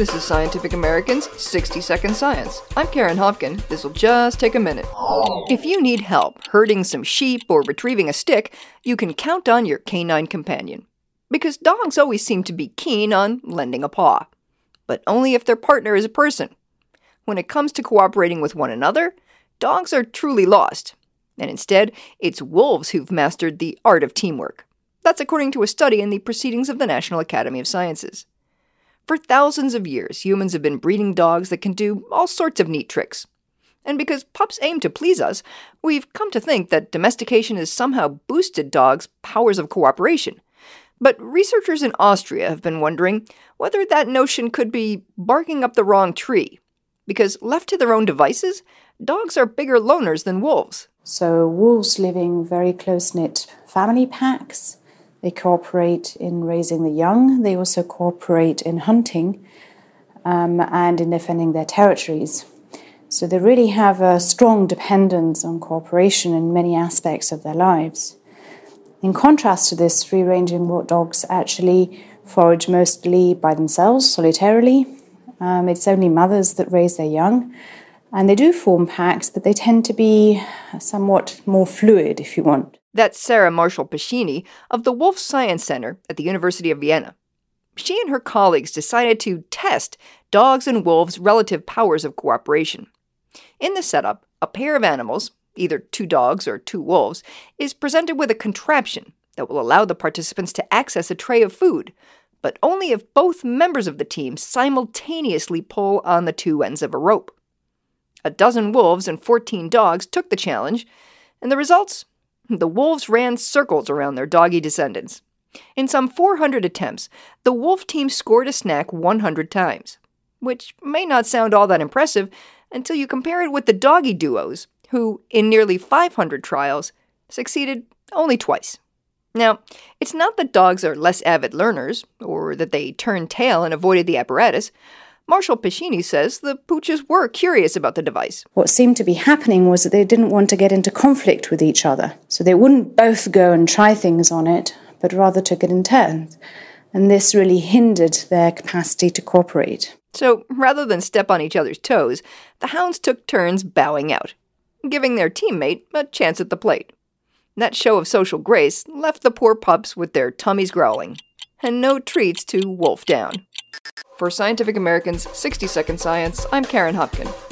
This is Scientific American's 60 Second Science. I'm Karen Hopkin. This will just take a minute. If you need help herding some sheep or retrieving a stick, you can count on your canine companion. Because dogs always seem to be keen on lending a paw. But only if their partner is a person. When it comes to cooperating with one another, dogs are truly lost. And instead, it's wolves who've mastered the art of teamwork. That's according to a study in the Proceedings of the National Academy of Sciences. For thousands of years, humans have been breeding dogs that can do all sorts of neat tricks. And because pups aim to please us, we've come to think that domestication has somehow boosted dogs' powers of cooperation. But researchers in Austria have been wondering whether that notion could be barking up the wrong tree. Because left to their own devices, dogs are bigger loners than wolves. So, wolves living very close knit family packs they cooperate in raising the young, they also cooperate in hunting um, and in defending their territories. So they really have a strong dependence on cooperation in many aspects of their lives. In contrast to this, free ranging dogs actually forage mostly by themselves, solitarily. Um, it's only mothers that raise their young. And they do form packs, but they tend to be somewhat more fluid, if you want. That's Sarah Marshall Pescini of the Wolf Science Center at the University of Vienna. She and her colleagues decided to test dogs and wolves' relative powers of cooperation. In the setup, a pair of animals, either two dogs or two wolves, is presented with a contraption that will allow the participants to access a tray of food, but only if both members of the team simultaneously pull on the two ends of a rope. A dozen wolves and 14 dogs took the challenge, and the results the wolves ran circles around their doggy descendants. In some 400 attempts, the wolf team scored a snack 100 times, which may not sound all that impressive until you compare it with the doggy duos, who, in nearly 500 trials, succeeded only twice. Now, it's not that dogs are less avid learners, or that they turned tail and avoided the apparatus. Marshall Pescini says the pooches were curious about the device. What seemed to be happening was that they didn't want to get into conflict with each other. So they wouldn't both go and try things on it, but rather took it in turns. And this really hindered their capacity to cooperate. So rather than step on each other's toes, the hounds took turns bowing out, giving their teammate a chance at the plate. That show of social grace left the poor pups with their tummies growling, and no treats to wolf down. For Scientific American's 60 Second Science, I'm Karen Hopkin.